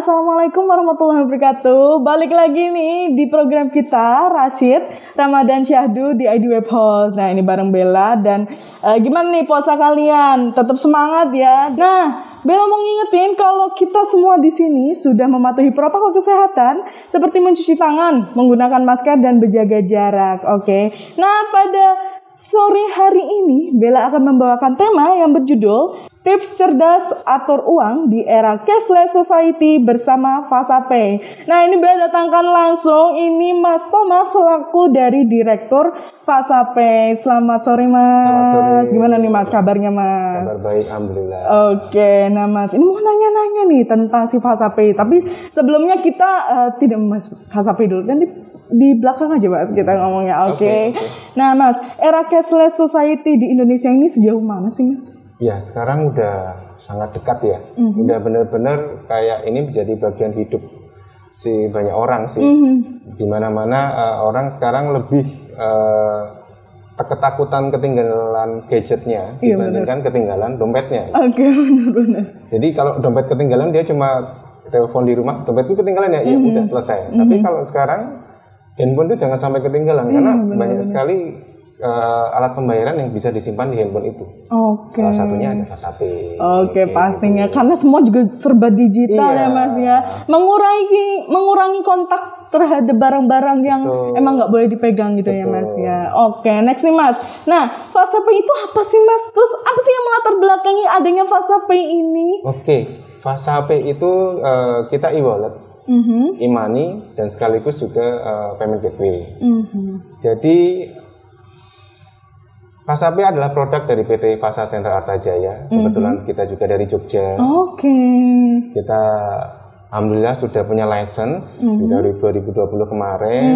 Assalamualaikum warahmatullahi wabarakatuh. Balik lagi nih di program kita, Rashid, Ramadan Syahdu di ID Web Host. Nah, ini bareng Bella dan eh, gimana nih puasa kalian? Tetap semangat ya. Nah, Bella mau ngingetin kalau kita semua di sini sudah mematuhi protokol kesehatan seperti mencuci tangan, menggunakan masker dan berjaga jarak. Oke. Nah, pada sore hari ini Bella akan membawakan tema yang berjudul Tips cerdas atur uang di era cashless society bersama Fasapay. Nah ini Bella datangkan langsung ini Mas Thomas selaku dari Direktur Fasapay. Selamat sore Mas. Selamat sore. Gimana nih Mas kabarnya Mas? Kabar baik, alhamdulillah. Oke, nah Mas, ini mau nanya-nanya nih tentang si Fasapay. Tapi sebelumnya kita eh, tidak Mas Fasapay dulu, nanti di belakang aja Mas kita ngomongnya. Oke. Oke, oke. Nah Mas, era cashless society di Indonesia ini sejauh mana sih Mas? Ya, sekarang udah sangat dekat ya. Mhm. Udah bener-bener kayak ini menjadi bagian hidup si banyak orang sih. Mhm. Di mana-mana eh, orang sekarang lebih eh, ketakutan ketinggalan gadgetnya Iya, dibandingkan ketinggalan dompetnya. Oke, benar-benar. Jadi kalau dompet ketinggalan dia cuma telepon di rumah, dompetku ketinggalan ya, ya Mhm. udah selesai. Tapi kalau sekarang handphone itu jangan sampai ketinggalan Iya, karena banyak sekali eh, alat pembayaran yang bisa disimpan di handphone itu. Oke. Salah satunya ada Fasapay. Oke, pastinya karena semua juga serba digital ya Iya. Mas ya. Mengurangi mengurangi kontak terhadap barang-barang yang Betul. emang nggak boleh dipegang gitu ya Betul. Mas ya. Oke, next nih Mas. Nah, Fasapay itu apa sih Mas? Terus apa sih yang melatar belakangi adanya Fasapay ini? Oke, Fasapay itu eh, kita e-wallet, Mhm. e-money, dan sekaligus juga eh, payment gateway. Mhm. Jadi Fasapay adalah produk dari PT Fasa Sentra Arta Jaya. Kebetulan kita juga dari Jogja. Oke. Kita alhamdulillah sudah punya license di dari 2020 kemarin.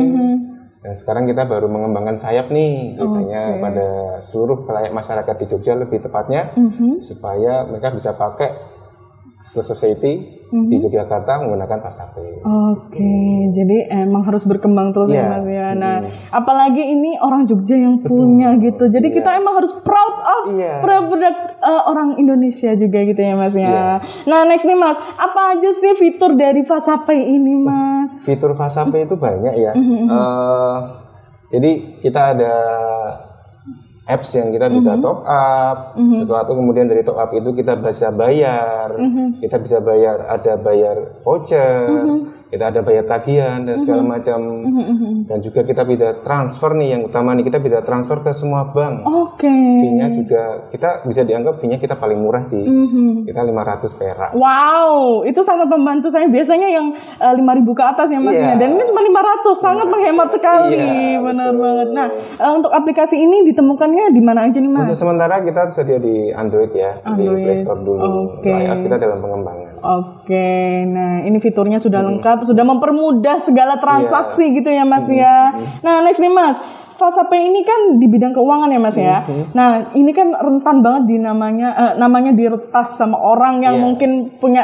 Dan sekarang kita baru mengembangkan sayap nih, katanya pada seluruh kelayak masyarakat di Jogja lebih tepatnya, supaya mereka bisa pakai Cashless Society di Yogyakarta menggunakan Fasapay. Oke, jadi emang harus berkembang terus ya Iya. Mas ya. Nah, apalagi ini orang Jogja yang punya gitu. Jadi kita emang harus proud of Iya. produk uh, orang Indonesia juga gitu ya Mas ya. Nah, next nih Mas, apa aja sih fitur dari Fasapay ini Mas? Fitur Fasapay itu banyak ya. Eh, jadi kita ada apps yang kita bisa top up sesuatu kemudian dari top up itu kita bisa bayar. Kita bisa bayar ada bayar voucher kita ada bayar tagihan dan segala macam dan juga kita bisa transfer nih yang utama nih kita bisa transfer ke semua bank Oke. fee-nya juga kita bisa dianggap fee-nya kita paling murah sih kita 500 perak Wow, itu sangat membantu saya. Biasanya yang uh, 5.000 ke atas ya Mas Iya. ya. Dan ini cuma 500, sangat menghemat sekali. Iya, Benar betul. banget. Nah, uh, untuk aplikasi ini ditemukannya di mana aja nih Mas? Untuk sementara kita sedia di Android ya, Android. di Play Store dulu. Untuk iOS kita dalam pengembangan. Oke, nah ini fiturnya sudah lengkap, sudah mempermudah segala transaksi Iya. gitu ya Mas ya. Nah next nih Mas, Fasapay ini kan di bidang keuangan ya Mas ya. Nah ini kan rentan banget di namanya eh, namanya diretas sama orang yang Iya. mungkin punya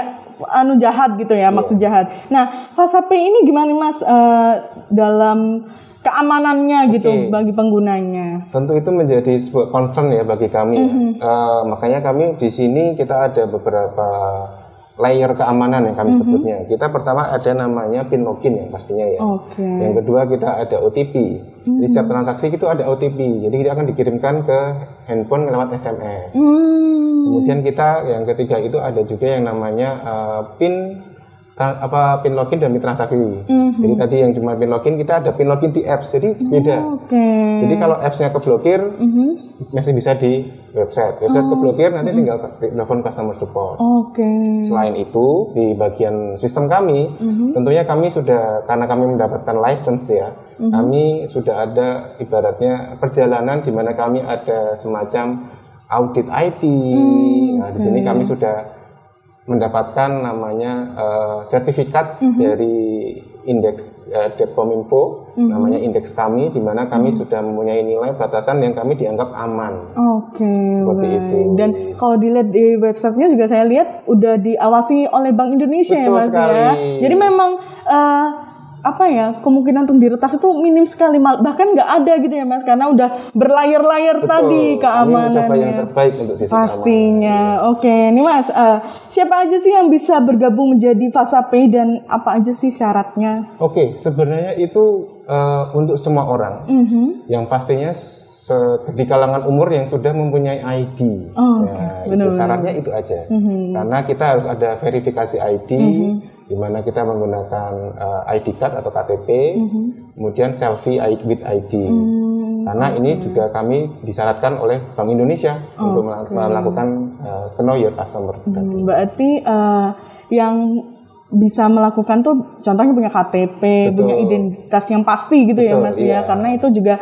anu jahat gitu ya, maksud jahat. Nah Fasapay ini gimana Mas eh, dalam keamanannya gitu Oke. bagi penggunanya? Tentu itu menjadi sebuah concern ya bagi kami. ya. Eh, makanya kami di sini kita ada beberapa layer keamanan yang kami sebutnya. Kita pertama ada namanya pin login ya pastinya ya. Oke. Yang kedua kita ada OTP. Di setiap transaksi itu ada OTP. Jadi dia akan dikirimkan ke handphone lewat SMS. Hmm. Kemudian kita yang ketiga itu ada juga yang namanya eh, pin apa pin login dan pin transaksi. Jadi tadi yang cuma pin login kita ada pin login di apps. Jadi beda. Oke. Jadi kalau apps-nya keblokir masih bisa di website. Website keblokir nanti tinggal telepon customer support. Oke. Selain itu di bagian sistem kami, tentunya kami sudah karena kami mendapatkan license ya, kami sudah ada ibaratnya perjalanan di mana kami ada semacam audit IT. Nah di sini kami sudah mendapatkan namanya uh, sertifikat mm-hmm. dari indeks uh, Depkominfo, mm-hmm. namanya indeks kami, di mana kami mm-hmm. sudah mempunyai nilai batasan yang kami dianggap aman. Oke, okay, seperti baik. itu. Dan kalau dilihat di websitenya juga saya lihat udah diawasi oleh Bank Indonesia ya, Betul ya Mas sekali. ya. Jadi memang uh, apa ya kemungkinan untuk diretas itu minim sekali. Bahkan nggak ada gitu ya mas karena udah berlayar-layar tadi keamanan coba yang terbaik untuk sisi pastinya. oke ini mas uh, siapa aja sih yang bisa bergabung menjadi Fasape dan apa aja sih syaratnya? Oke sebenarnya itu uh, untuk semua orang. Mm -hmm. yang pastinya di kalangan umur yang sudah mempunyai ID. Oh, ya, okay. itu syaratnya itu aja. Mm -hmm. Karena kita harus ada verifikasi ID. Mm -hmm di mana kita menggunakan uh, eh, ID card atau KTP, mm-hmm. kemudian selfie with ID. Mm-hmm. Karena ini juga kami disyaratkan oleh Bank Indonesia okay. untuk melakukan uh, know your customer. Mm, berarti uh, yang bisa melakukan tuh contohnya punya KTP, Betul. punya identitas yang pasti gitu ya, Betul, ya Mas iya. ya. Karena itu juga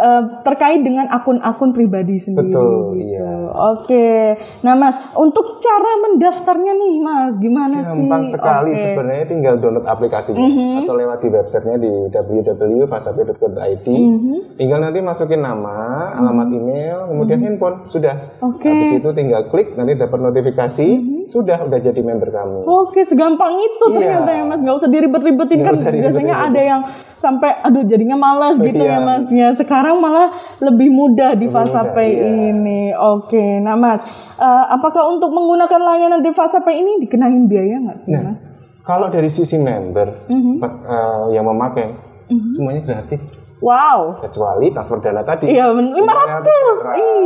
uh, terkait dengan akun-akun pribadi sendiri. Betul, gitu. iya. Oke. Nah, Mas, untuk cara mendaftarnya nih, Mas, gimana Gampang sih? Gampang sekali okay. sebenarnya tinggal download aplikasinya mm -hmm. atau lewat di websitenya di www.fasape.co.id. Mm -hmm. Tinggal nanti masukin nama, alamat mhm. email, kemudian mm -hmm. handphone, sudah. Oke. Okay. Habis itu tinggal klik nanti dapat notifikasi, mm -hmm. Sudah udah jadi member kami. Oke, segampang itu iya. ternyata ya, Mas. Gak usah diribet-ribetin kan usah biasanya ada yang sampai aduh jadinya malas gitu ya, iya. ya, Masnya. Sekarang sekarang malah lebih mudah di Fasa Pay iya. ini. Oke, nah Mas, uh, apakah untuk menggunakan layanan di Fasa Pay ini dikenain biaya nggak sih, nah, Mas? Kalau dari sisi member mm -hmm. uh, yang memakai, mm -hmm. semuanya gratis. Wow. Kecuali transfer dana tadi. Iya benar. Lima ratus.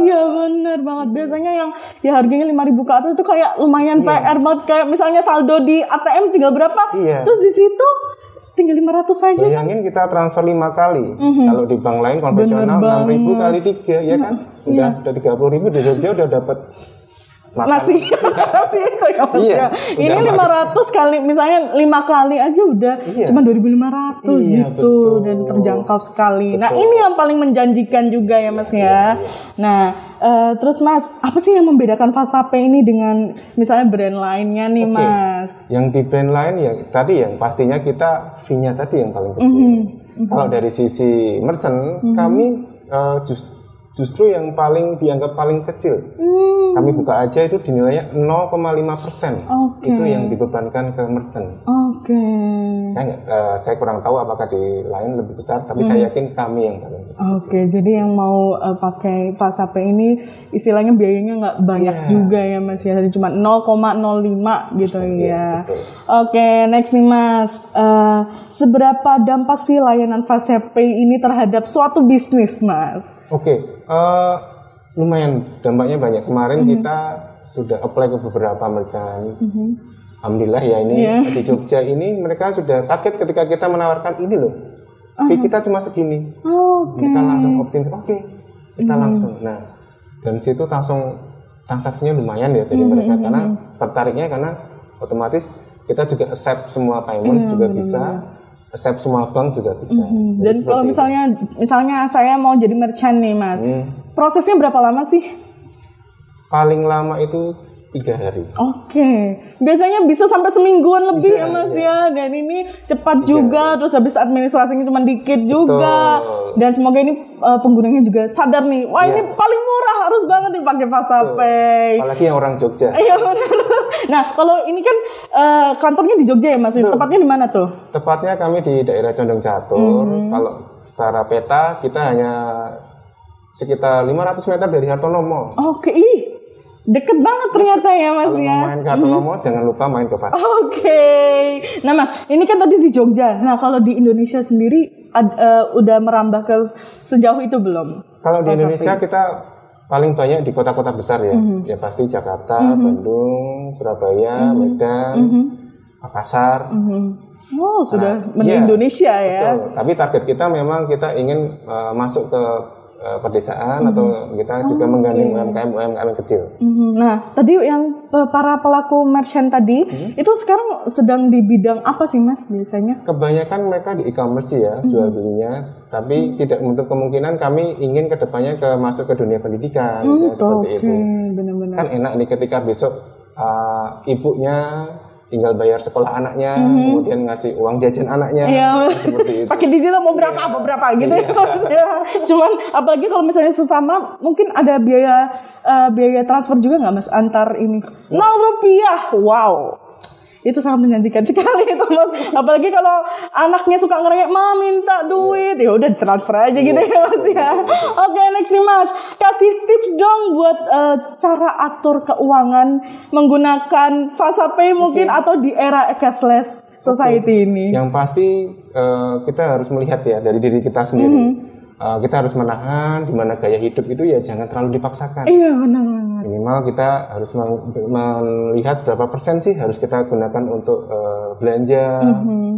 Iya benar banget. Biasanya yang ya harganya lima ribu ke atas itu kayak lumayan iya. PR banget. Kayak misalnya saldo di ATM tinggal berapa. Iya. Terus di situ tinggal 500 saja. Bayangin kan? kita transfer lima kali. Mm -hmm. Kalau di bank lain konvensional enam ribu kali tiga, ya kan? Udah iya. udah tiga puluh ribu dari Jogja udah dapat nasi nasi itu ya mas iya, ya. Ini lima ratus kali misalnya lima kali aja udah iya. cuma dua ribu lima ratus iya, gitu betul. dan terjangkau sekali. Nah, betul. Nah ini yang paling menjanjikan juga ya mas ya. Iya, iya. Nah uh, terus mas apa sih yang membedakan Fasape ini dengan misalnya brand lainnya nih okay. mas? Yang di brand lain ya tadi yang pastinya kita fee-nya tadi yang paling kecil. Mm -hmm. Kalau dari sisi merchant mm -hmm. kami uh, just justru yang paling dianggap paling kecil. Hmm. Kami buka aja itu dinilainya 0,5 persen. Okay. Itu yang dibebankan ke merchant. Oke. Okay. Saya nggak, uh, saya kurang tahu apakah di lain lebih besar, tapi hmm. saya yakin kami yang paling. Oke, okay. jadi yang mau uh, pakai Fasape ini istilahnya biayanya nggak banyak yeah. juga ya Mas ya, jadi cuma 0,05 gitu Persen, ya. Oke, okay, next nih Mas, uh, seberapa dampak sih layanan Fasape ini terhadap suatu bisnis Mas? Oke, okay. uh, eh, lumayan dampaknya banyak. Kemarin mm -hmm. kita sudah apply ke beberapa merchant. Mm -hmm. Alhamdulillah ya ini yeah. di Jogja ini mereka sudah kaget ketika kita menawarkan ini loh. Uh -huh. Fee kita cuma segini. Oh, okay. Mereka langsung optimis. Oke, okay, kita mm -hmm. langsung. Nah, dan situ langsung transaksinya lumayan ya dari mm -hmm. mereka karena tertariknya karena otomatis kita juga accept semua payment yeah, juga bener -bener. bisa accept semua bank juga bisa. Mm-hmm. Dan kalau misalnya itu. misalnya saya mau jadi merchant nih mas, mm. prosesnya berapa lama sih? Paling lama itu tiga hari. Oke, okay. biasanya bisa sampai semingguan lebih bisa, ya mas iya. ya. Dan ini cepat tiga juga, hari. terus habis administrasinya cuma dikit juga. Dan semoga ini uh, penggunanya juga sadar nih, wah ya. ini paling murah harus banget dipakai Fasapay. Apalagi yang orang Jogja. Iya benar. Nah kalau ini kan uh, kantornya di Jogja ya mas, Betul. tepatnya di mana tuh? Tepatnya kami di daerah Condong Catur. Hmm. Kalau secara peta kita hanya sekitar 500 meter dari Hartono Mall. Oke, okay. Deket banget ternyata ya Mas Kalau ya. main ke Atonomo hmm. jangan lupa main ke Fast. Oke. Okay. Nah Mas, ini kan tadi di Jogja. Nah kalau di Indonesia sendiri ad, uh, udah merambah ke sejauh itu belum? Kalau di Indonesia kita paling banyak di kota-kota besar ya. Mm -hmm. Ya pasti Jakarta, mm -hmm. Bandung, Surabaya, mm -hmm. Medan, mm -hmm. Makassar. Mm -hmm. Oh, sudah nah, ya, Indonesia ya. Betul. Tapi target kita memang kita ingin uh, masuk ke uh, pedesaan mm -hmm. atau kita oh, juga menggandeng okay. UMKM UMKM kecil. Mm -hmm. Nah, tadi yang uh, para pelaku merchant tadi mm -hmm. itu sekarang sedang di bidang apa sih Mas biasanya? Kebanyakan mereka di e-commerce ya, mm -hmm. jual belinya, tapi mm -hmm. tidak menutup kemungkinan kami ingin ke depannya ke masuk ke dunia pendidikan mm, ya, seperti okay. itu. Benar-benar. Kan enak nih ketika besok uh, ibunya tinggal bayar sekolah anaknya, Mhm. kemudian ngasih uang jajan anaknya, Iya, seperti itu. pakai digital mau berapa apa berapa gitu ya. maksudnya. Cuman apalagi kalau misalnya sesama mungkin ada biaya eh, biaya transfer juga nggak mas antar ini nol rupiah, wow. Itu sangat menjanjikan sekali itu mas. Apalagi kalau anaknya suka ngerengek, ma minta duit, ya udah transfer aja gitu ya mas ya. Oke next nih mas, kasih tips dong buat eh, cara atur keuangan menggunakan Fasapay mungkin atau di era cashless society ini. Yang pasti eh, kita harus melihat ya dari diri kita sendiri. Mhm. Eh, kita harus menahan di mana gaya hidup itu ya jangan terlalu dipaksakan. Iya benar banget. Minimal kita harus melihat berapa persen sih harus kita gunakan untuk eh, belanja. Mhm.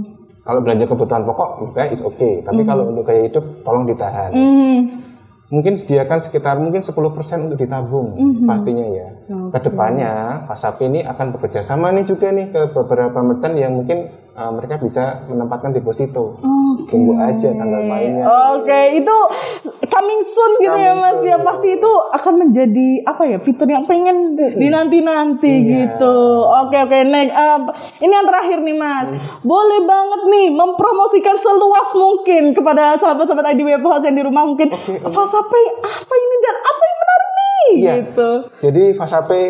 Kalau belanja kebutuhan pokok misalnya is okay, tapi kalau untuk gaya hidup tolong ditahan. Hmm. Mungkin sediakan sekitar mungkin 10% untuk ditabung Mhm. pastinya ya. Ke depannya Pasapi ini akan bekerja sama nih juga nih ke beberapa merchant yang mungkin uh, mereka bisa menempatkan deposito. Oke. Tunggu aja tanggal mainnya. Oke, itu coming soon gitu ya Coming Mas ya. soon. Pasti itu akan menjadi apa ya fitur yang pengen dinanti-nanti Iya. gitu. Oke oke, next. Uh, ini yang terakhir nih Mas. Boleh banget nih mempromosikan seluas mungkin kepada sahabat-sahabat ID Web House yang di rumah mungkin oke. Fasapay apa ini dan apa yang menarik nih Iya. gitu. Jadi Fasape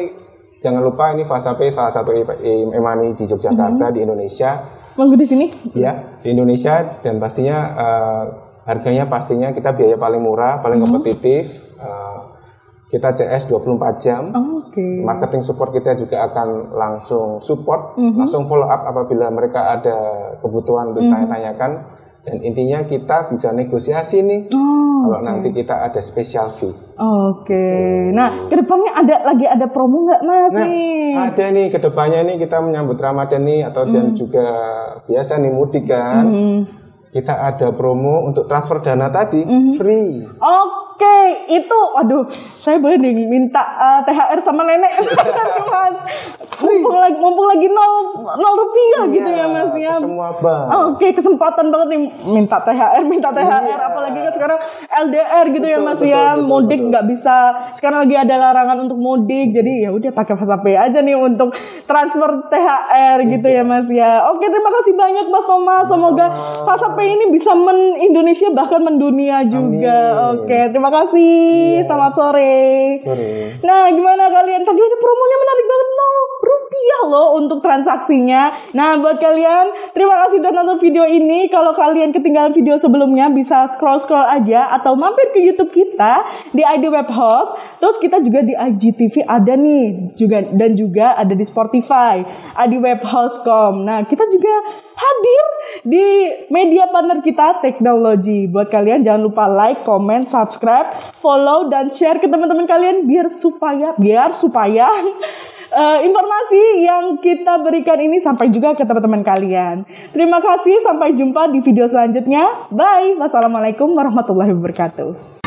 jangan lupa ini Fasape salah satu e-money di Yogyakarta Mhm. di Indonesia Manggu di sini. ya di Indonesia dan pastinya uh, harganya pastinya kita biaya paling murah, paling Mhm. kompetitif. Uh, kita CS 24 jam. Oke. Marketing support kita juga akan langsung support, Mhm. langsung follow up apabila mereka ada kebutuhan untuk tanya-tanyakan. Dan intinya kita bisa negosiasi nih Oh, kalau nanti kita ada special fee. Oke. Nah, ke depannya ada lagi ada promo nggak Mas Nah, nih? ada nih ke depannya nih kita menyambut Ramadan nih atau dan juga biasa nih mudik kan. Hmm. Kita ada promo untuk transfer dana tadi Mhm. free. Oke, itu, waduh, saya boleh nih minta uh, THR sama nenek, mas. Mumpung lagi, mumpung lagi nol, nol rupiah gitu ya mas ya. Semua bank. Oke, kesempatan banget nih minta THR, minta THR, Iya. apalagi kan sekarang LDR gitu ya Betul, mas betul, ya, betul, mudik nggak bisa. Sekarang lagi ada larangan untuk mudik, jadi ya udah pakai Fasapay aja nih untuk transfer THR gitu ya mas ya. Oke, terima kasih banyak mas Thomas. Semoga Fasapay ini bisa men Indonesia bahkan mendunia juga. Amin. Oke, terima kasih. Selamat sore. Sorry. Nah, gimana kalian? Tadi ada promonya menarik banget nol rupiah loh untuk transaksinya. Nah, buat kalian, terima kasih udah nonton video ini. Kalau kalian ketinggalan video sebelumnya, bisa scroll-scroll aja atau mampir ke YouTube kita di ID Web Host. Terus kita juga di IGTV ada nih juga dan juga ada di Spotify, ID Web Host.com. Nah, kita juga hadir di media partner kita teknologi. Buat kalian jangan lupa like, comment, subscribe, follow dan share ke teman-teman kalian biar supaya biar supaya eh, informasi yang kita berikan ini sampai juga ke teman-teman kalian. Terima kasih, sampai jumpa di video selanjutnya. Bye. Wassalamualaikum warahmatullahi wabarakatuh.